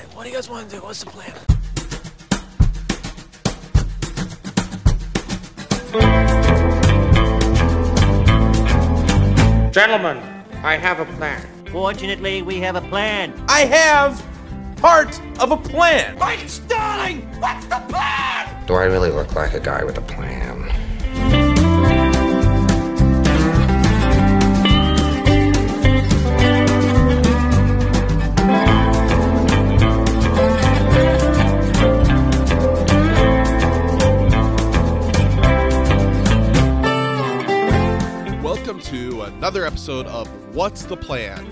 right, what do you guys want to do? What's the plan? Gentlemen, I have a plan. Fortunately, we have a plan. I have part of a plan. Mike Starling, what's the plan? Do I really look like a guy with a plan? To another episode of What's the Plan?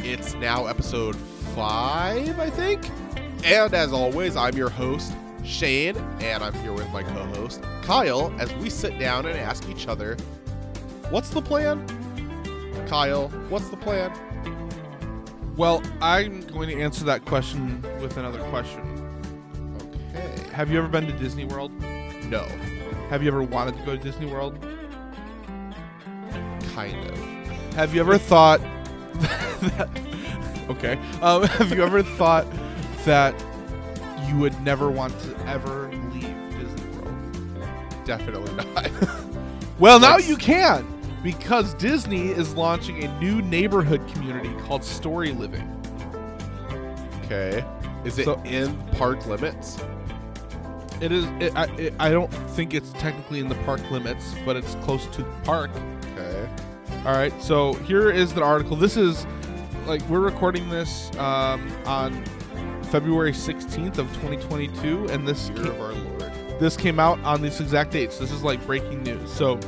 It's now episode five, I think. And as always, I'm your host, Shane, and I'm here with my co host, Kyle, as we sit down and ask each other, What's the plan? Kyle, what's the plan? Well, I'm going to answer that question with another question. Okay. Have you ever been to Disney World? No, Have you ever wanted to go to Disney World? Kind of. Have you ever thought that Okay. Um, have you ever thought that you would never want to ever leave Disney World? Definitely not. Well, now That's- you can because Disney is launching a new neighborhood community called Story Living. okay. Is it So- in park limits? It is. It, I, it, I don't think it's technically in the park limits, but it's close to the park. All right. So here is the article. This is like we're recording this um, on February 16th of 2022, and this Year of our Lord. this came out on these exact dates. This is like breaking news. So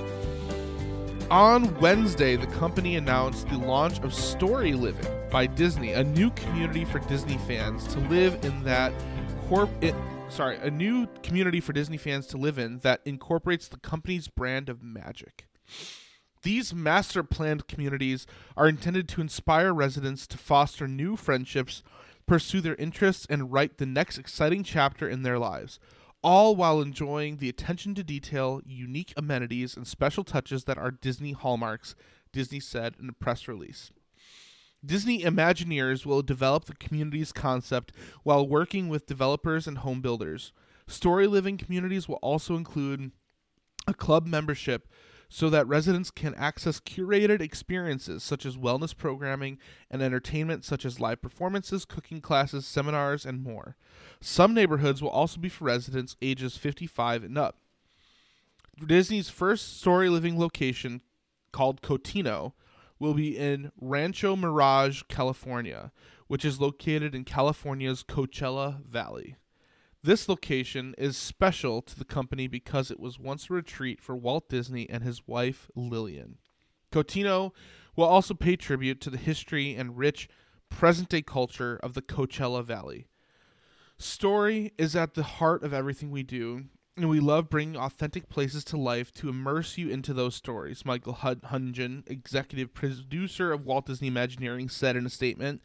on Wednesday, the company announced the launch of Story Living by Disney, a new community for Disney fans to live in that corp it, sorry, a new community for Disney fans to live in that incorporates the company's brand of magic. These master planned communities are intended to inspire residents to foster new friendships, pursue their interests, and write the next exciting chapter in their lives, all while enjoying the attention to detail, unique amenities, and special touches that are Disney hallmarks, Disney said in a press release. Disney Imagineers will develop the community's concept while working with developers and home builders. Story living communities will also include a club membership so that residents can access curated experiences such as wellness programming and entertainment such as live performances, cooking classes, seminars, and more. Some neighborhoods will also be for residents ages 55 and up. Disney's first story living location, called Cotino, will be in Rancho Mirage, California, which is located in California's Coachella Valley. This location is special to the company because it was once a retreat for Walt Disney and his wife Lillian. Cotino will also pay tribute to the history and rich present day culture of the Coachella Valley. Story is at the heart of everything we do, and we love bringing authentic places to life to immerse you into those stories. Michael Hud- executive producer of Walt Disney Imagineering, said in a statement.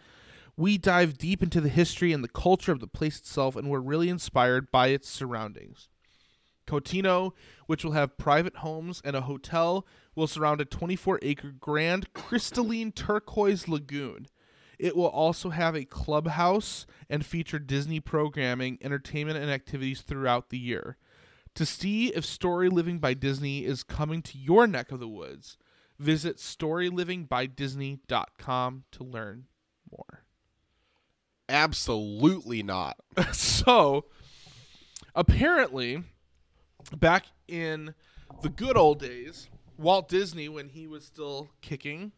We dive deep into the history and the culture of the place itself, and we're really inspired by its surroundings. Cotino, which will have private homes and a hotel, will surround a 24 acre grand crystalline turquoise lagoon. It will also have a clubhouse and feature Disney programming, entertainment, and activities throughout the year. To see if Story Living by Disney is coming to your neck of the woods, visit storylivingByDisney.com to learn more. Absolutely not. so apparently back in the good old days walt disney when he was still kicking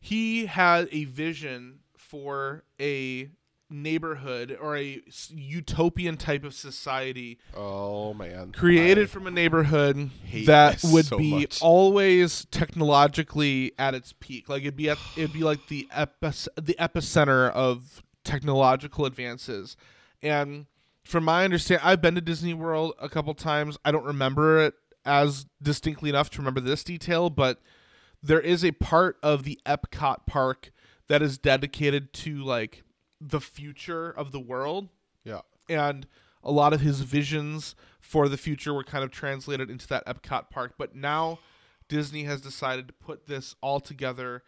he had a vision for a neighborhood or a utopian type of society Oh man. created I- from a neighborhood that would so be much. always technologically at its peak. Like it'd be at, it'd be like the epi- the epicenter of technological advances. And from my understanding, I've been to Disney World a couple times. I don't remember it as distinctly enough to remember this detail, but there is a part of the Epcot park that is dedicated to like the future of the world yeah. and a lot of his visions for the future were kind of translated into that Epcot park. But now Disney has decided to put this all together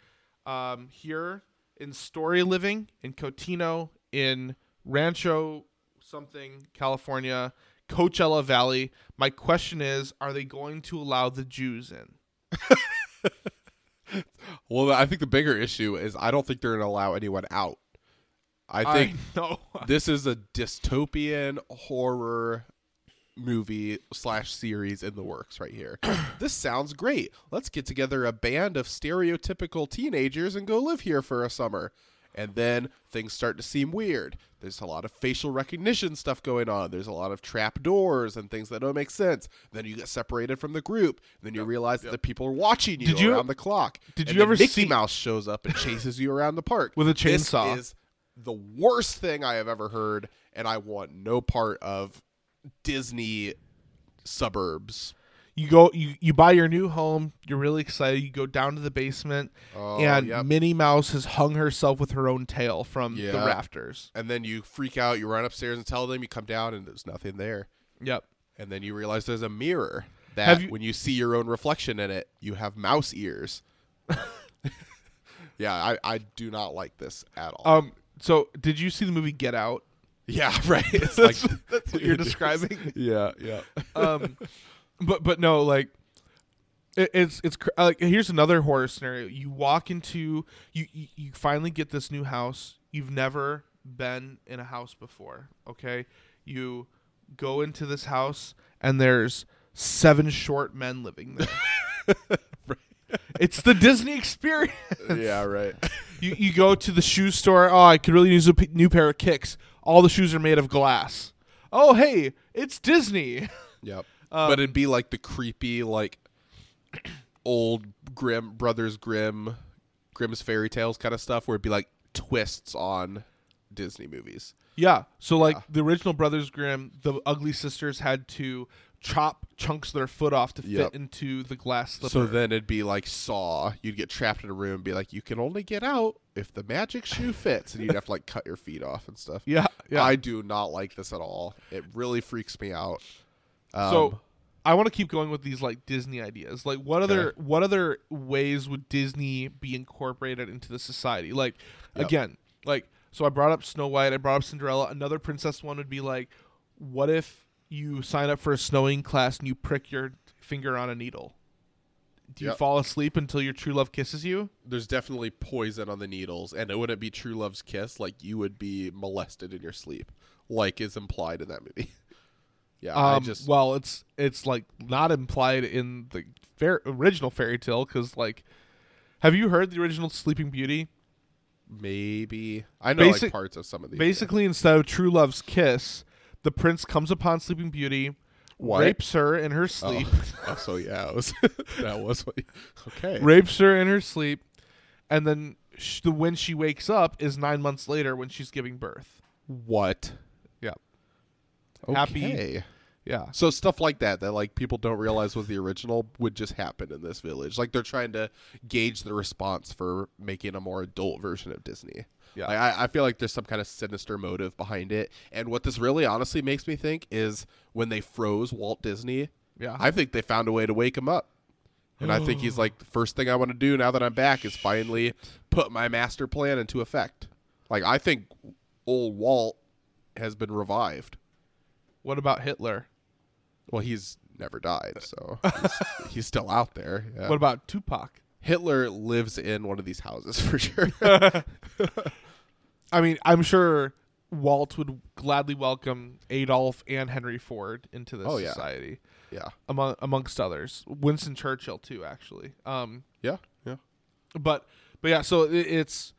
um, here in Story Living, in Cotino, in Rancho something, California, Coachella Valley. My question is, are they going to allow the Jews in? Well, I think the bigger issue is I don't think they're going to allow anyone out. I think no. this is a dystopian horror movie slash series in the works right here. this sounds great. Let's get together a band of stereotypical teenagers and go live here for a summer. And then things start to seem weird. There's a lot of facial recognition stuff going on. There's a lot of trap doors and things that don't make sense. Then you get separated from the group. Then you realize that the people are watching you, Did you- around the clock. did And you ever Mickey see- Mouse shows up and chases you around the park With a chainsaw? This is the worst thing I have ever heard, and I want no part of Disney suburbs. You go, you, you buy your new home. You're really excited. You go down to the basement, Oh, and yep. Minnie Mouse has hung herself with her own tail from the rafters. And then you freak out, you run upstairs and tell them, you come down, and there's nothing there. Yep. And then you realize there's a mirror that you- when you see your own reflection in it, you have mouse ears. yeah, I, I do not like this at all. Um. So, did you see the movie Get Out? Yeah, right. It's That's, like that's what you're describing. Yeah, yeah. um, but but no, like it, it's it's cr- like here's another horror scenario. You walk into you, you you finally get this new house. You've never been in a house before. Okay, you go into this house and there's seven short men living there. It's the Disney experience. yeah, right. You you go to the shoe store. Oh, I could really use a p- new pair of kicks. All the shoes are made of glass. Oh, hey, it's Disney. Yep. Um, but it'd be like the creepy, like old Grimm Brothers Grimm, Grimm's fairy tales kind of stuff, where it'd be like twists on Disney movies. Yeah. So like the original Brothers Grimm, the ugly sisters had to chop chunks of their foot off to fit into the glass slipper. So then it'd be like Saw. You'd get trapped in a room, and be like, you can only get out if the magic shoe fits, and you'd have to like cut your feet off and stuff. yeah, yeah. I do not like this at all. It really freaks me out. Um, so I want to keep going with these like Disney ideas. Like what other what other ways would Disney be incorporated into the society? Like Yep. again, like so I brought up Snow White, I brought up Cinderella. Another princess one would be like what if you sign up for a snowing class and you prick your finger on a needle? Do you Yep. fall asleep until your true love kisses you? there's definitely poison on the needles, and it wouldn't be true love's kiss. Like you would be molested in your sleep, like is implied in that movie. yeah, I Um, just well, it's it's like not implied in the fair, original fairy tale because like, have you heard the original Sleeping Beauty? maybe I know Basic- like parts of some of these. Basically, instead of true love's kiss, the prince comes upon Sleeping Beauty, What? rapes her in her Oh. sleep, oh, so yeah, it was, that was what. Okay. rapes her in her sleep, and then sh- the when she wakes up is nine months later when she's giving birth. What? Yeah, Okay. Happy- yeah. So stuff like that that like people don't realize was the original would just happen in this village. Like they're trying to gauge the response for making a more adult version of Disney. Yeah. Like, I, I feel like there's some kind of sinister motive behind it. And what this really honestly makes me think is when they froze Walt Disney, Yeah. I think they found a way to wake him up. And I think he's like, the first thing I want to do now that I'm back is finally put my master plan into effect. Like I think old Walt has been revived. What about Hitler? Well, he's never died, so he's, he's still out there. Yeah. What about Tupac? Hitler lives in one of these houses for sure. I mean, I'm sure Walt would gladly welcome Adolf and Henry Ford into this Oh, yeah. society, yeah, among amongst others. Winston Churchill too, actually. Um, yeah, yeah. but but yeah, so it, it's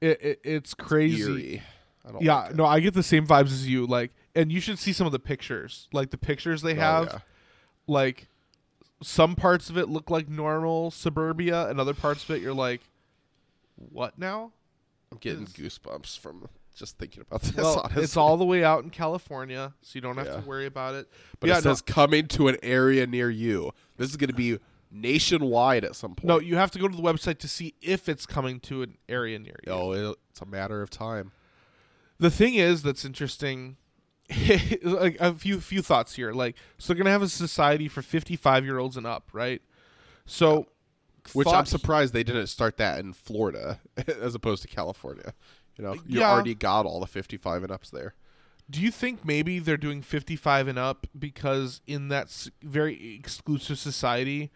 it, it it's crazy. Eerie. I don't Yeah, like no, I get the same vibes as you. Like, and you should see some of the pictures. Like the pictures they Oh, have. yeah. Like some parts of it look like normal suburbia, and other parts of it you're like, what now? I'm getting goosebumps from just thinking about this. Well, honestly. it's all the way out in California, so you don't have Yeah. to worry about it. but yeah, it says coming to an area near you. This is going to be nationwide at some point. no, no, you have to go to the website to see if it's coming to an area near you. Oh, it's a matter of time. The thing is that's interesting. like a few few thoughts here. Like, so they're gonna have a society for fifty five year olds and up, right? So, Which I'm surprised they didn't start that in Florida as opposed to California. You know, you Yeah. already got all the 55 and ups there. Do you think maybe they're doing 55 and up because in that very exclusive society,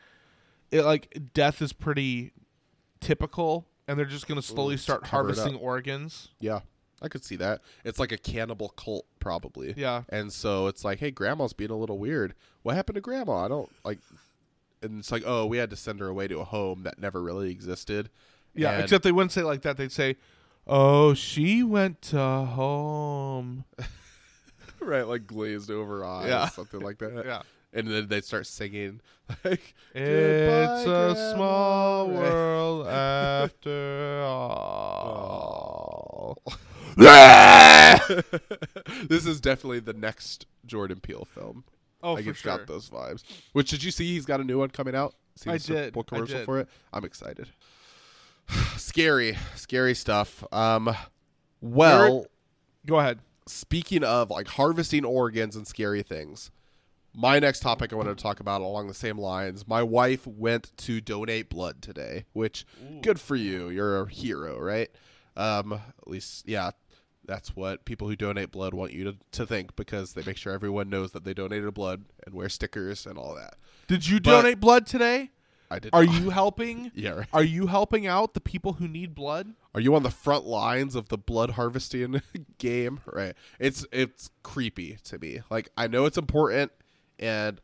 it like death is pretty typical, and they're just going to slowly Ooh, start harvesting organs? Yeah, I could see that. It's like a cannibal cult, probably. Yeah. And so it's like, hey, grandma's being a little weird. What happened to grandma? I don't like. And it's like, oh, we had to send her away to a home that never really existed. Yeah, And- except they wouldn't say it like that. They'd say, "Oh, she went to home." right, like glazed over eyes, Yeah. something like that. Yeah. And then they'd start singing like, It's "Goodbye, a small Grandma." world after all. this is definitely the next Jordan Peele film. Oh, like for sure. got those vibes. Which did you see? He's got a new one coming out. See I did, I commercial did. for it. I'm excited. scary, scary stuff. Um, well, Go ahead. speaking of like harvesting organs and scary things, my next topic I wanted to talk about along the same lines. My wife went to donate blood today, which good for you. You're a hero, right? Um, at least, yeah, that's what people who donate blood want you to, to think because they make sure everyone knows that they donated blood and wear stickers and all that. Did you But- donate blood today? I did. Are not. you helping? Yeah. Right. Are you helping out the people who need blood? Are you on the front lines of the blood harvesting game? Right. It's it's creepy to me. Like I know it's important and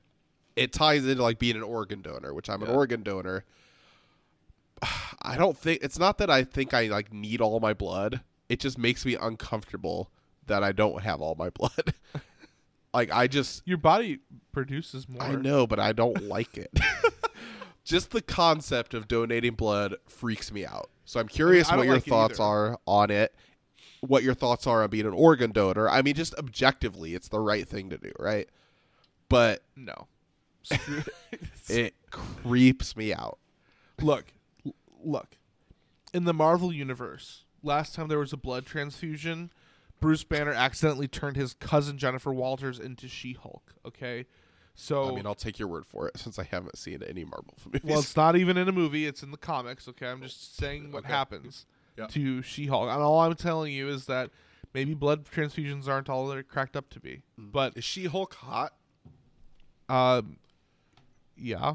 it ties into like being an organ donor, which I'm an organ donor. I don't think it's not that I think I like need all my blood. It just makes me uncomfortable that I don't have all my blood. like I just Your body produces more. I know, but I don't like it. Just the concept of donating blood freaks me out. So I'm curious I what don't your like thoughts are on it. What your thoughts are on being an organ donor. I mean, just objectively, it's the right thing to do, right? But No. it creeps me out. look, look. In the Marvel universe, last time there was a blood transfusion, Bruce Banner accidentally turned his cousin Jennifer Walters into She-Hulk. Okay, so I mean, I'll take your word for it since I haven't seen any Marvel movies. well, it's not even in a movie; it's in the comics. Okay, I'm just saying what Okay. happens Yeah. to She-Hulk, and all I'm telling you is that maybe blood transfusions aren't all they're cracked up to be. But Is She Hulk hot? um, yeah,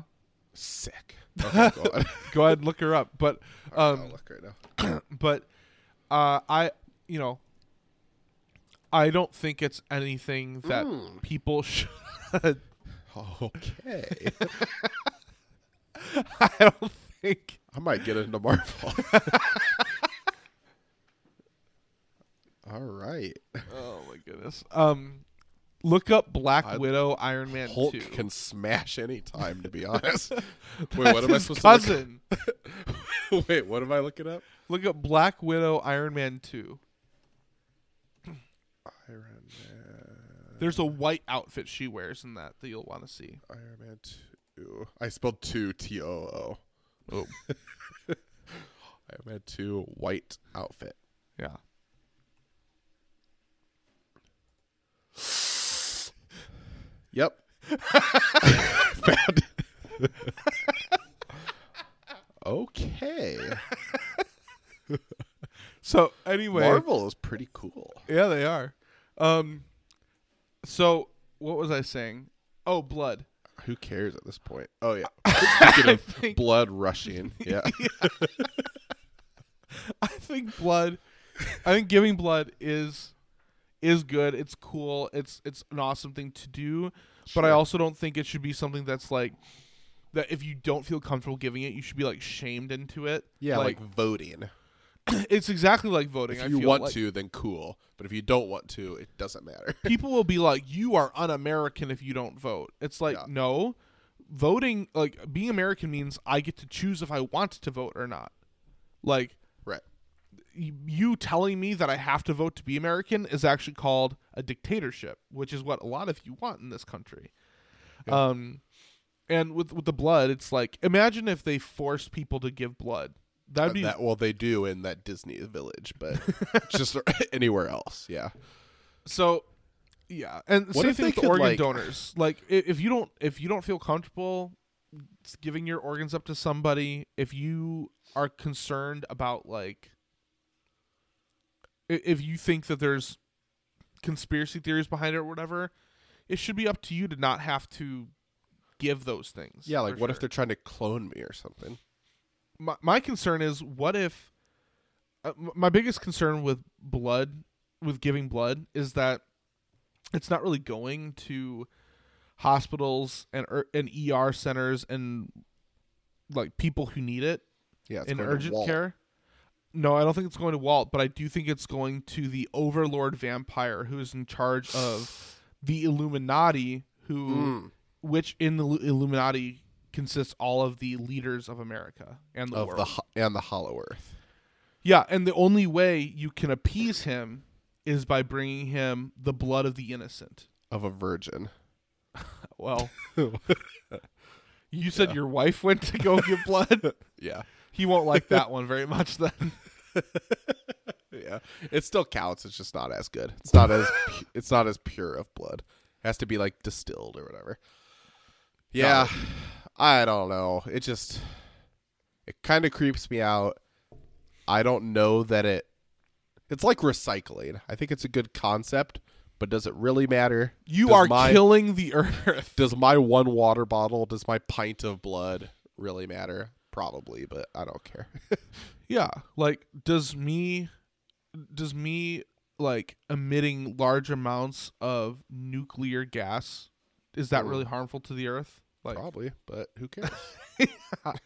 Sick. Okay, go on. go ahead and look her up. But um, I'll look right now. but uh, I, you know, I don't think it's anything that people should. Okay. I don't think. I might get into Marvel. All right. Oh my goodness. Um, look up Black I- Widow Iron Man Hulk two. can smash any time, to be honest. Wait, what am I supposed cousin. to look Wait, what am I looking up? look up Black Widow Iron Man two. Iron Man, There's a white outfit she wears in that that you'll want to see. Iron Man 2. I spelled 2 T O O. Oh, Iron Man 2 white outfit. yeah. Yep. Found it. okay. So anyway, Marvel is pretty cool. yeah, they are. Um, so what was I saying? Oh, blood. Who cares at this point? Oh yeah. Speaking of think- blood rushing, yeah. I think blood. I think giving blood is is good. It's cool. It's it's an awesome thing to do. But I also don't think it should be something that's like that. If you don't feel comfortable giving it, you should be like shamed into it. Yeah, like, voting. it's exactly like voting. If I you want like to, then cool. But if you don't want to, it doesn't matter. people will be like, "You are un-American if you don't vote." It's like Yeah. no, voting like being American means I get to choose if I want to vote or not. Like right. You telling me that I have to vote to be American is actually called a dictatorship, which is what a lot of you want in this country. Um, and with with the blood, it's like imagine if they forced people to give blood. That'd be that well they do in that Disney village, but just anywhere else. Yeah. so. Yeah, and What same thing with could, organ like- donors. Like, if you don't, if you don't feel comfortable giving your organs up to somebody, if you are concerned about like if you think that there's conspiracy theories behind it or whatever, it should be up to you to not have to give those things. Yeah, like what if they're trying to clone me or something? my, my concern is what if uh, my biggest concern with blood with giving blood is that it's not really going to hospitals and ur- and ER centers and like people who need it Yeah, it's in urgent care. No, I don't think it's going to Walt, but I do think it's going to the Overlord vampire who is in charge of the Illuminati who Mm, which in the Illuminati consists all of the leaders of America and the of world. the ho- and the Hollow Earth. Yeah, and the only way you can appease him is by bringing him the blood of the innocent. of a virgin. Well, you said your wife went to go get blood. Yeah. He won't like that one very much then. Yeah. It still counts. It's just not as good. It's not as it's not as pure of blood. It has to be like distilled or whatever. Yeah. I don't know. It just it kind of creeps me out. I don't know that it it's like recycling. I think it's a good concept, but does it really matter? You Does are my- killing the earth. Does my one water bottle, does my pint of blood really matter? Probably, but I don't care. Yeah, like does me does me like emitting large amounts of nuclear gas is that really mm. harmful to the earth? Like Probably, but who cares?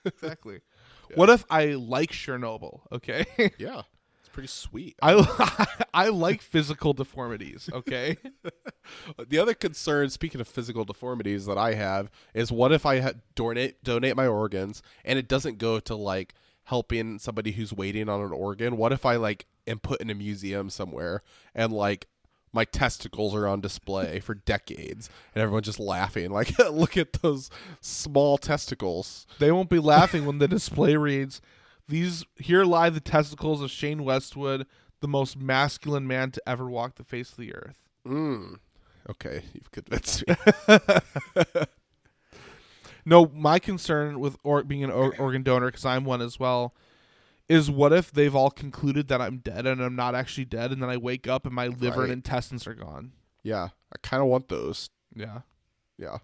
exactly. What if I like Chernobyl? Okay, yeah. Pretty sweet. I I like physical deformities. Okay, The other concern, speaking of physical deformities that I have, is what if I ha- donate donate my organs and it doesn't go to like helping somebody who's waiting on an organ? What if I like am put in a museum somewhere and like my testicles are on display for decades and everyone's just laughing like look at those small testicles. they won't be laughing when the display reads, "These here lie the testicles of Shane Westwood, the most masculine man to ever walk the face of the earth." Mm. Okay, you've convinced me. No, my concern with or- being an or- organ donor, because I'm one as well, is what if they've all concluded that I'm dead and I'm not actually dead, and then I wake up and my liver Right. and intestines are gone. yeah, I kind of want those. Yeah. Yeah.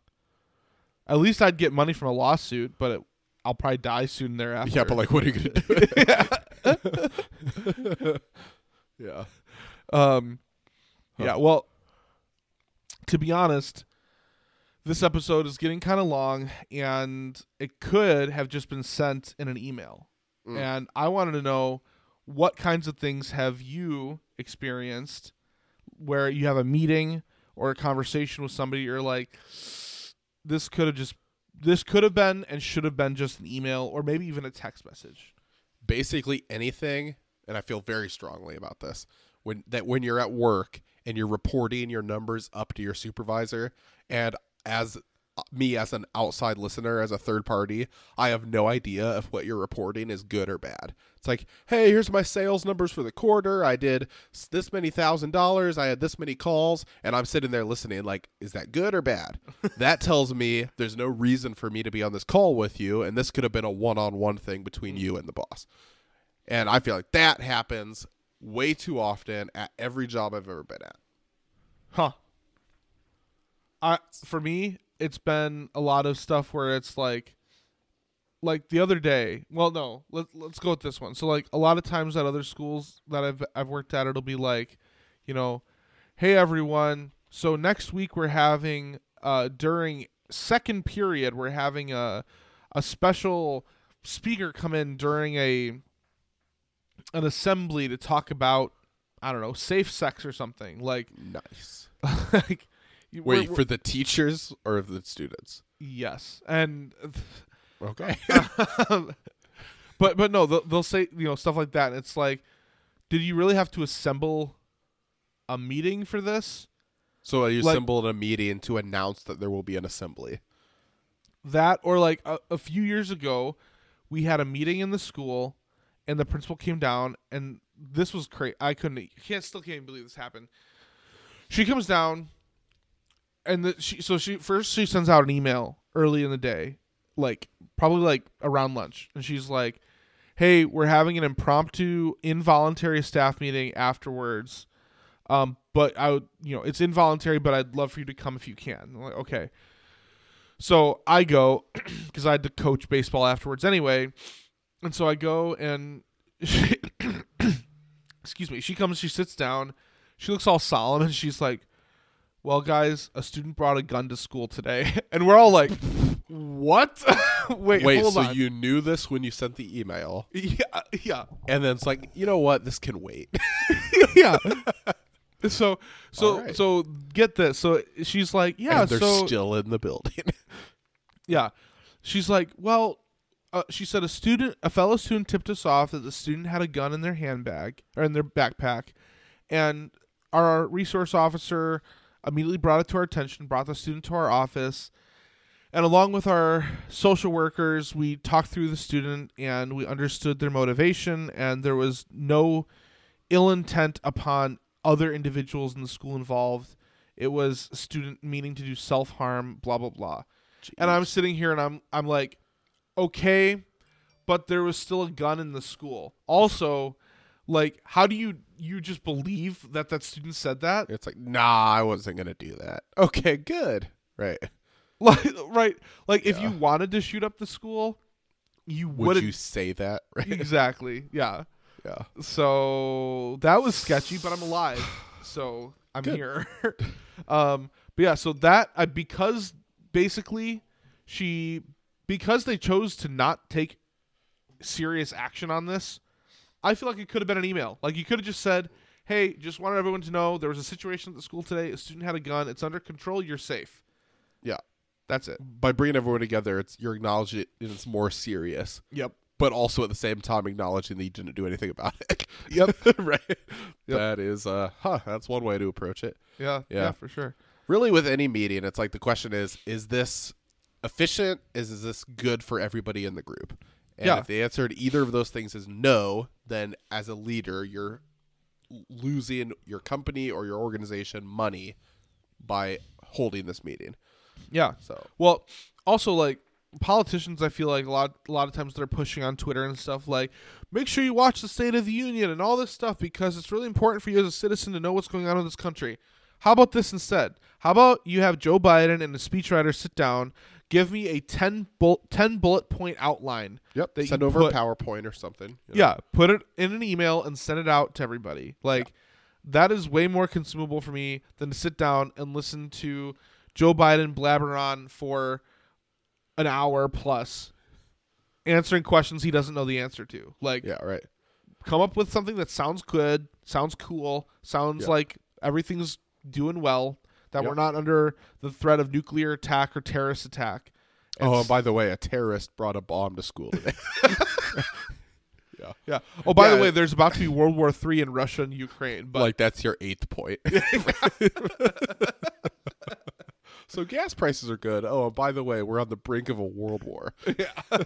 At least I'd get money from a lawsuit, but it, I'll probably die soon thereafter. Yeah, but like, what are you gonna do? yeah. Um, yeah. Well, to be honest, this episode is getting kind of long, and it could have just been sent in an email. And I wanted to know what kinds of things have you experienced where you have a meeting or a conversation with somebody, you're like, this could have just, this could have been and should have been just an email or maybe even a text message. basically anything and i feel very strongly about this when that when you're at work and you're reporting your numbers up to your supervisor and as me as an outside listener as a third party i have no idea if what you're reporting is good or bad. It's like hey here's my sales numbers for the quarter. I did this many thousand dollars. I had this many calls. And i'm sitting there listening like is that good or bad? That tells me there's no reason for me to be on this call with you. And this could have been a one-on-one thing between you and the boss. And I feel like that happens way too often at every job I've ever been at. Huh. I for me, it's been a lot of stuff where it's like like the other day. Well, no, let let's go with this one. So like a lot of times at other schools that I've I've worked at, it'll be like, you know, hey everyone, so next week we're having uh during second period we're having a a special speaker come in during a an assembly to talk about I don't know, safe sex or something. Like Nice. like you- we're- Wait, we're- for the teachers or the students? yes and Okay. Um, but but no they'll, they'll say you know stuff like that and it's like did you really have to assemble a meeting for this so you Like- assembled a meeting to announce that there will be an assembly. that or like a, a few years ago we had a meeting in the school and the principal came down and this was crazy i couldn't can't still can't believe this happened she comes down and the, she so she first she sends out an email early in the day like probably like around lunch and she's like "Hey, we're having an impromptu, involuntary staff meeting afterwards. Um, but I would, you know, it's involuntary, but I'd love for you to come if you can." I'm like, "Okay." So I go because I had to coach baseball afterwards anyway, and so I go and she, excuse me. She comes, she sits down, she looks all solemn, and she's like, "Well, guys, a student brought a gun to school today," and we're all like, "What? Wait, Wait, so on." you knew this when you sent the email, yeah, yeah, and then it's like, you know what? This can wait. yeah. So, so, right. so get this. So she's like, "Yeah, and they're so still in the building. Yeah. She's like, well, uh, she said a student, a fellow student tipped us off that the student had a gun in their handbag or in their backpack. And our resource officer immediately brought it to our attention, brought the student to our office. And along with our social workers, we talked through the student and we understood their motivation. And there was no ill intent upon other individuals in the school involved. It was a student meaning to do self harm, blah, blah, blah and I'm sitting here and I'm I'm like, okay, but there was still a gun in the school. Also, like, how do you you just believe that that student said that? It's like, nah, I wasn't gonna do that. Okay, good. Right. Like, right? Like, if you wanted to shoot up the school, you Would would you say that? Right. exactly, yeah. Yeah. So that was sketchy, but I'm alive, so I'm Good. here. um, but yeah, so that I because basically she because they chose to not take serious action on this. I feel like it could have been an email. Like you could have just said, "Hey, just wanted everyone to know there was a situation at the school today. A student had a gun. It's under control. You're safe." Yeah. That's it. By bringing everyone together, it's you're acknowledging it and it's more serious, Yep. but also at the same time acknowledging that you didn't do anything about it. Yep. right. That is, uh, huh? That's one way to approach it. Yeah. Yeah. Yeah. for sure. Really, with any meeting, it's like the question is: Is this efficient? Is, is this good for everybody in the group? And Yeah. if the answer to either of those things is no, then as a leader, you're losing your company or your organization money by holding this meeting. Yeah. So Well, also like politicians, I feel like a lot, a lot of times they're pushing on Twitter and stuff like, make sure you watch the State of the Union and all this stuff because it's really important for you as a citizen to know what's going on in this country. How about this instead? How about you have Joe Biden and a speechwriter sit down, give me a 10 bullet, 10 bullet point outline. Yep. that Send you over put- a PowerPoint or something. you know? Yeah, put it in an email and send it out to everybody. Like that is way more consumable for me than to sit down and listen to Joe Biden blabber on for an hour plus answering questions he doesn't know the answer to. Like Yeah. Right. come up with something that sounds good, sounds cool, sounds Yeah. like everything's doing well, that Yep. we're not under the threat of nuclear attack or terrorist attack. Oh, and by the way, a terrorist brought a bomb to school today. yeah. yeah. Oh, by the way, there's about to be World War Three in Russia and Ukraine. But like that's your eighth point. so gas prices are good. Oh, and by the way, we're on the brink of a world war. Yeah.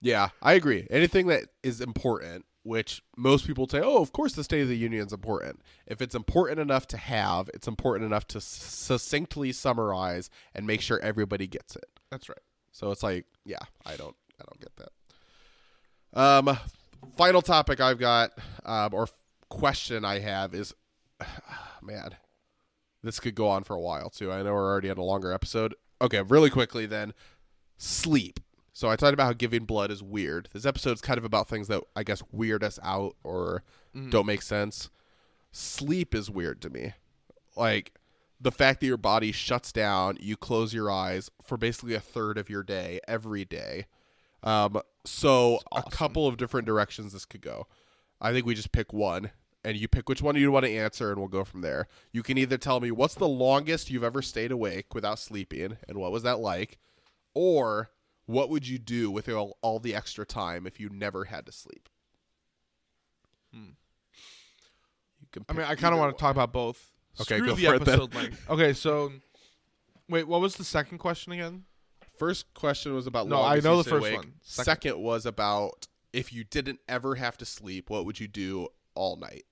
yeah, I agree. Anything that is important, which most people say, "Oh, of course the State of the Union is important." If it's important enough to have, it's important enough to succinctly summarize and make sure everybody gets it. that's right. So it's like, yeah, I don't, I don't get that. Um, final topic I've got, um, or question I have is, man, this could go on for a while too. I know we're already on a longer episode. Okay, really quickly then, sleep. So I talked about how giving blood is weird. This episode's kind of about things that I guess weird us out or don't make sense. Sleep is weird to me. Like the fact that your body shuts down, you close your eyes for basically a third of your day every day. Um, so a couple of different directions this could go. I think we just pick one, and you pick which one you want to answer, and we'll go from there. You can either tell me what's the longest you've ever stayed awake without sleeping, and what was that like, or what would you do with all, all the extra time if you never had to sleep? Hmm. You can I mean, I kind of want to talk about both. Okay, Screw go the for it then. length. Okay, so wait, what was the second question again? First question was about No, longest I know you the stay first awake. one. Second. Second. was about if you didn't ever have to sleep, what would you do all night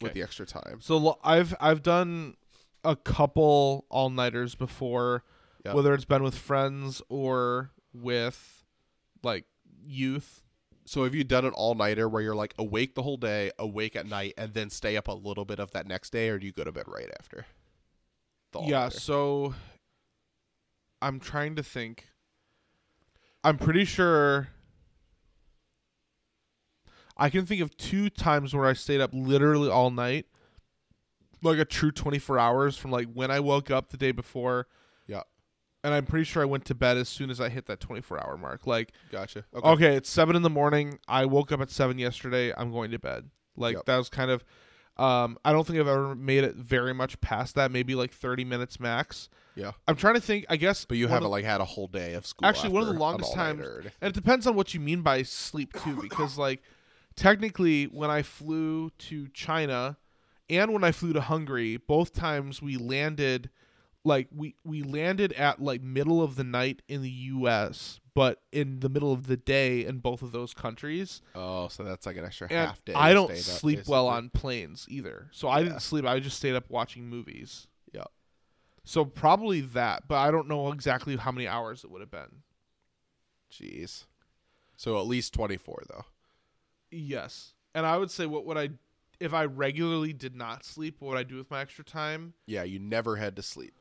with Okay. the extra time? So lo- I've I've done a couple all nighters before, Yep. whether it's been with friends or with like youth. So have you done an all nighter where you're like awake the whole day, awake at night, and then stay up a little bit of that next day, or do you go to bed right after? Yeah, so I'm trying to think. I'm pretty sure I can think of two times where I stayed up literally all night. Like a true 24 hours from like when I woke up the day before yeah, and I'm pretty sure I went to bed as soon as I hit that 24 hour mark. Like gotcha. okay. it's 7 in the morning. I woke up at 7 yesterday. I'm going to bed. Like Yep. that was kind of um I don't think I've ever made it very much past that, maybe like 30 minutes max. yeah. I'm trying to think. I guess, But you haven't of- like had a whole day of school. actually one of the longest times, and it depends on what you mean by sleep too, because like technically, when I flew to China and when I flew to Hungary, both times we landed like we we landed at like middle of the night in the U.S., but in the middle of the day in both of those countries. Oh, so that's like an extra And half day. I don't stayed up, sleep well on planes either, so I didn't sleep. I just stayed up watching movies. Yeah. So probably that, but I don't know exactly how many hours it would have been. Jeez. So at least twenty four though. Yes. And I would say what would I if I regularly did not sleep, what would I do with my extra time? Yeah, you never had to sleep.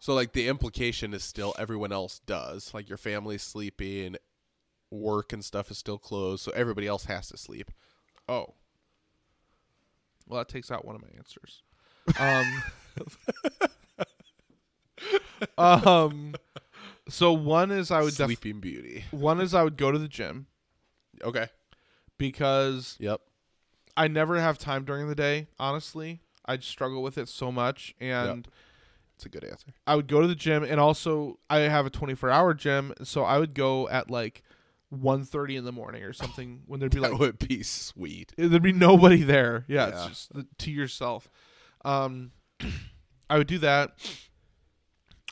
So like the implication is still everyone else does. Like your family's sleeping, work and stuff is still closed, so everybody else has to sleep. Oh. Well, that takes out one of my answers. Um Um so one is I would def- Sleeping Beauty. one is I would go to the gym Okay. because Yep. I never have time during the day, honestly. I struggle with it so much and It's a good answer. I would go to the gym and also I have a 24 hour gym, so I would go at like 1.30 in the morning or something when there'd be That like would be sweet. there'd be nobody there. Yeah, it's Yeah. just the, to yourself. Um, I would do that.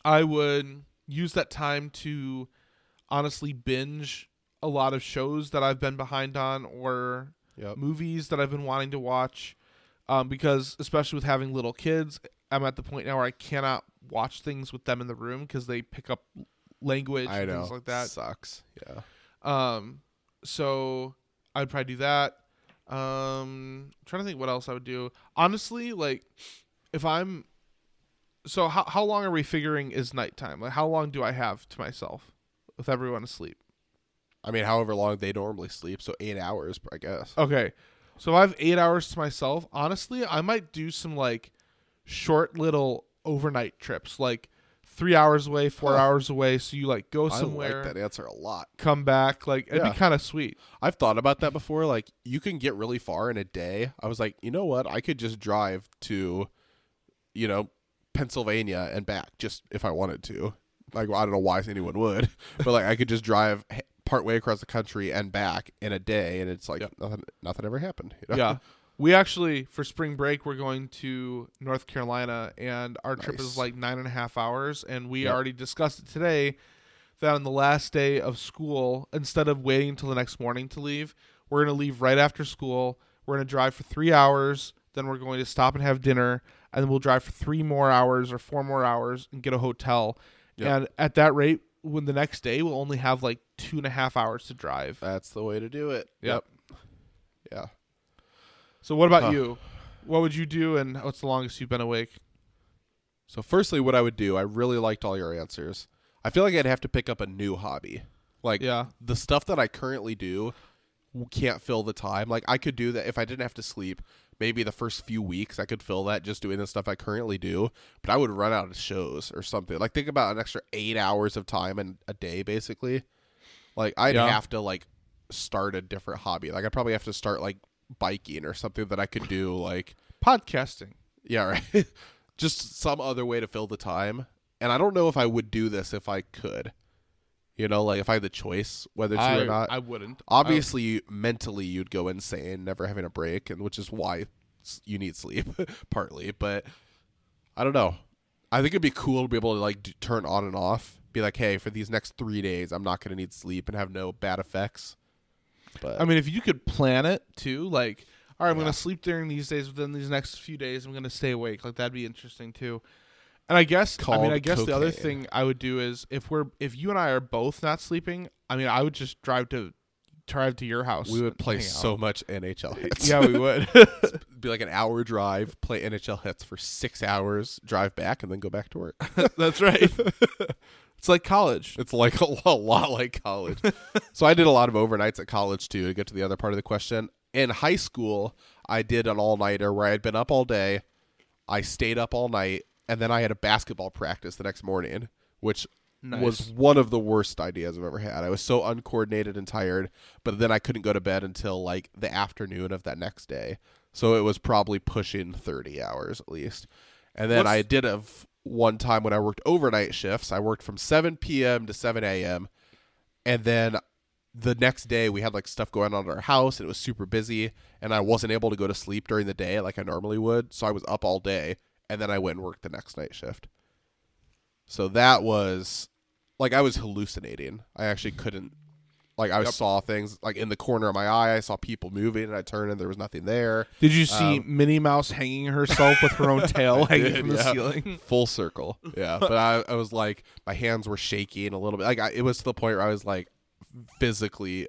I would use that time to honestly binge a lot of shows that I've been behind on or Yep. movies that I've been wanting to watch. Um, because especially with having little kids, I'm at the point now where I cannot watch things with them in the room because they pick up language I and know. things like that. Sucks. Yeah. Um, so I'd probably do that. Um, trying to think what else I would do. Honestly, like if I'm, so how how long are we figuring is nighttime? Like how long do I have to myself with everyone asleep? I mean, however long they normally sleep, so eight hours, I guess. Okay, so if I have eight hours to myself. Honestly, I might do some like short little overnight trips, like three hours away, four Huh. hours away. So you like go somewhere. I like that answer a lot. come back. Like it'd Yeah. be kind of sweet. I've thought about that before. Like, you can get really far in a day. I was like, you know what? I could just drive to, you know, Pennsylvania and back just if I wanted to. Like, well, I don't know why anyone would, but like, I could just drive h- part way across the country and back in a day, and it's like Yep. nothing, nothing ever happened. you know? yeah. We actually for spring break we're going to North Carolina and our trip is like nine and a half hours and we Yep. already discussed it today that on the last day of school, instead of waiting until the next morning to leave, we're gonna leave right after school. We're gonna drive for three hours, then we're going to stop and have dinner, and then we'll drive for three more hours or four more hours and get a hotel. Yep. And at that rate, when the next day we'll only have like two and a half hours to drive. That's the way to do it. Yep. Yeah. So what about Huh. you? What would you do and what's the longest you've been awake? So, firstly, what I would do, I really liked all your answers. I feel like I'd have to pick up a new hobby. Like, Yeah. the stuff that I currently do can't fill the time. Like, I could do that if I didn't have to sleep. Maybe the first few weeks I could fill that just doing the stuff I currently do, but I would run out of shows or something. Like, think about an extra eight hours of time in a day, basically. Like, I'd Yeah. have to, like, start a different hobby. Like, I'd probably have to start, like, biking or something that I could do, like, Podcasting. yeah, right. Just some other way to fill the time. And I don't know if I would do this if I could. You know, like if I had the choice whether to I, or not. I wouldn't. Obviously, mentally you'd go insane, never having a break, and which is why you need sleep, partly. But I don't know. I think it'd be cool to be able to like d- turn on and off. Be like, hey, for these next three days, I'm not going to need sleep and have no bad effects. But I mean, if you could plan it too, like, all right, I'm Yeah. gonna sleep during these days, but then these next few days I'm gonna stay awake. Like that'd be interesting too. And I guess I mean I guess the other thing I would do is if we're if you and I are both not sleeping, I mean I would just drive to drive to your house. We would play so much NHL Hitz. Yeah, we would. be like an hour drive, play NHL Hitz for six hours, drive back, and then go back to work. That's right. It's like college. It's like a lot, a lot like college. so I did a lot of overnights at college too. To get to the other part of the question, in high school, I did an all nighter where I had been up all day. I stayed up all night, and then I had a basketball practice the next morning, which was one of the worst ideas I've ever had. I was so uncoordinated and tired, but then I couldn't go to bed until like the afternoon of that next day. So it was probably pushing 30 hours at least. And then What's- I did a f- one time when I worked overnight shifts. I worked from 7 p.m. to 7 a.m. And then the next day we had like stuff going on at our house and it was super busy and I wasn't able to go to sleep during the day like I normally would. So I was up all day and then I went and worked the next night shift. So that was like I was hallucinating. I actually couldn't like I saw things like in the corner of my eye. I saw people moving and I turned and there was nothing there. Did you see um, Minnie Mouse hanging herself with her own tail hanging did, from the yeah. ceiling? Full circle. Yeah. but I, I was like my hands were shaking a little bit. Like I, it was to the point where I was like physically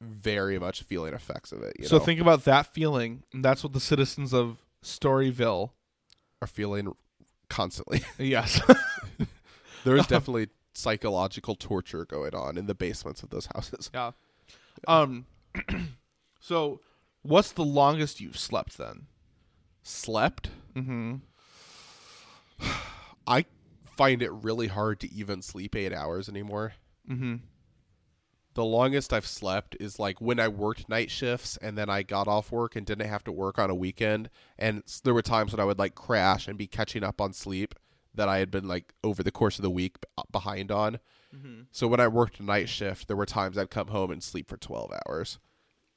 very much feeling effects of it. You So know? think about that feeling, and that's what the citizens of Storyville. are feeling constantly. Yes. there is definitely psychological torture going on in the basements of those houses. yeah. Um. so, what's the longest you've slept then? Slept. Mm-hmm. I find it really hard to even sleep eight hours anymore. Mm-hmm. The longest I've slept is like when I worked night shifts and then I got off work and didn't have to work on a weekend. And there were times when I would like crash and be catching up on sleep that I had been like over the course of the week uh, behind on. Mm-hmm. So when I worked night shift, there were times I'd come home and sleep for 12 hours.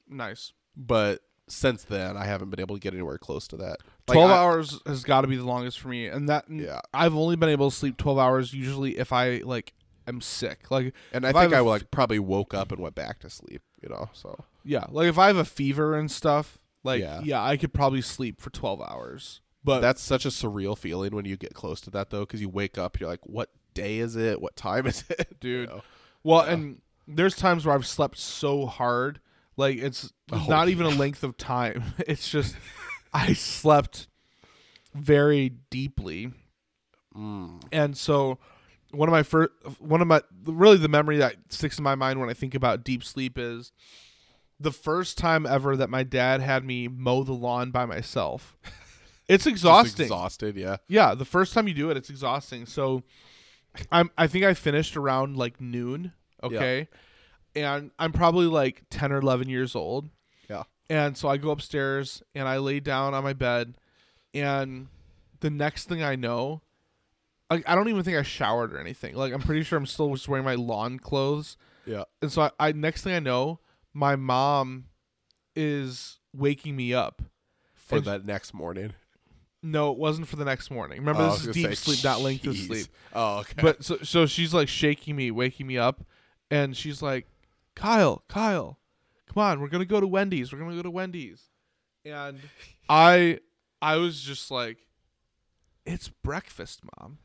Nice. But since then, I haven't been able to get anywhere close to that. Like, Twelve I- hours has got to be the longest for me, and that Yeah. I've only been able to sleep twelve hours usually if I like am sick. Like, And I think I, I, like probably woke up and went back to sleep, you know. So yeah, like if I have a fever and stuff, like Yeah. yeah, I could probably sleep for twelve hours. But that's such a surreal feeling when you get close to that though because you wake up you're like what day is it what time is it Dude. You know? Well, and there's times where I've slept so hard, like it's Oh, not even a length of time. It's just I slept very deeply, Mm. and so one of my first, one of my really the memory that sticks in my mind when I think about deep sleep is the first time ever that my dad had me mow the lawn by myself. It's Just exhausting. exhausted yeah Yeah, the first time you do it, it's exhausting. So, I'm I think I finished around like noon. Okay, and I'm probably like ten or eleven years old. yeah And so I go upstairs and I lay down on my bed, and the next thing I know, like I don't even think I showered or anything. Like I'm pretty sure I'm still just wearing my lawn clothes. yeah And so I, I next thing I know, my mom is waking me up. for And- that next morning No, it wasn't for the next morning. Remember, Oh, this is deep say, sleep, not length of sleep. oh okay But so so she's like shaking me, waking me up, and she's like, "Kyle, Kyle, come on, we're gonna go to Wendy's. We're gonna go to Wendy's." And I I was just like, "It's breakfast, mom."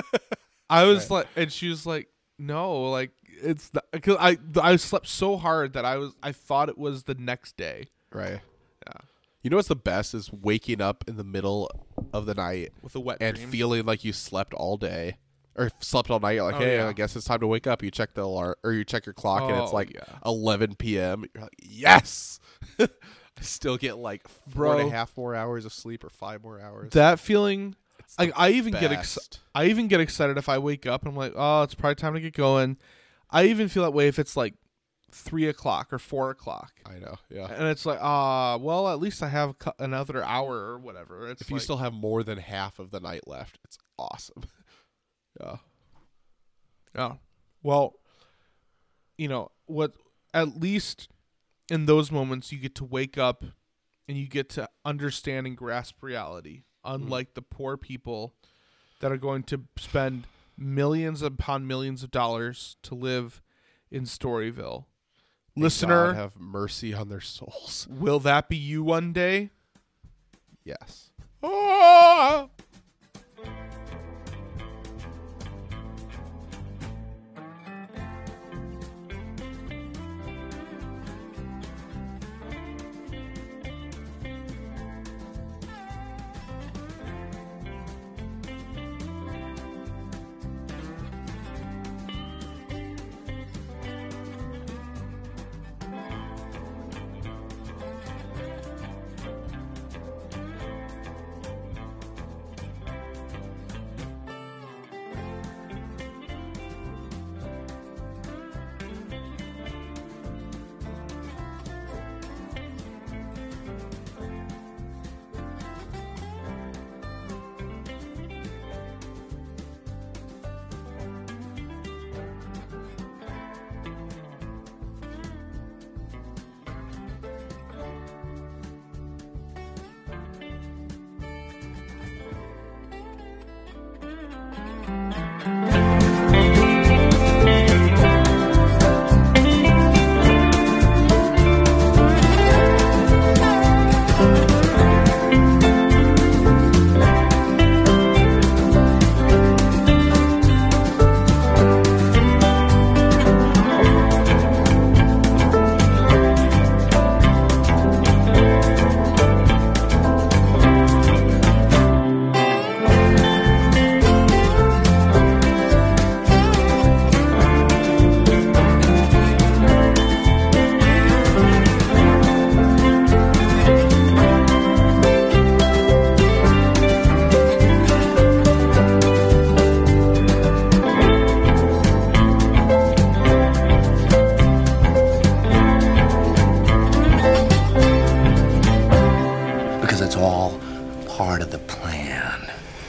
I was like, and she was like, "No, like it's because I I slept so hard that I was I thought it was the next day right. You know what's the best is waking up in the middle of the night with a wet and dream. feeling like you slept all day or slept all night you're like Oh, hey yeah. i guess it's time to wake up you check the alarm or you check your clock and it's Oh, like yeah. 11 p.m you're like yes i still get like four and Bro. a half more hours of sleep or five more hours that feeling like I even get ex- I even get excited if I wake up and I'm like, oh, it's probably time to get going. I even feel that way if it's like three o'clock or four o'clock, i know yeah and it's like, ah, well, at least I have another hour or whatever. It's if you still have more than half of the night left it's awesome yeah yeah, well, you know what? At least in those moments, you get to wake up and you get to understand and grasp reality. Unlike the poor people that are going to spend millions upon millions of dollars to live in Storyville. May Listener, God have mercy on their souls will that be you one day? yes Oh! mm -hmm.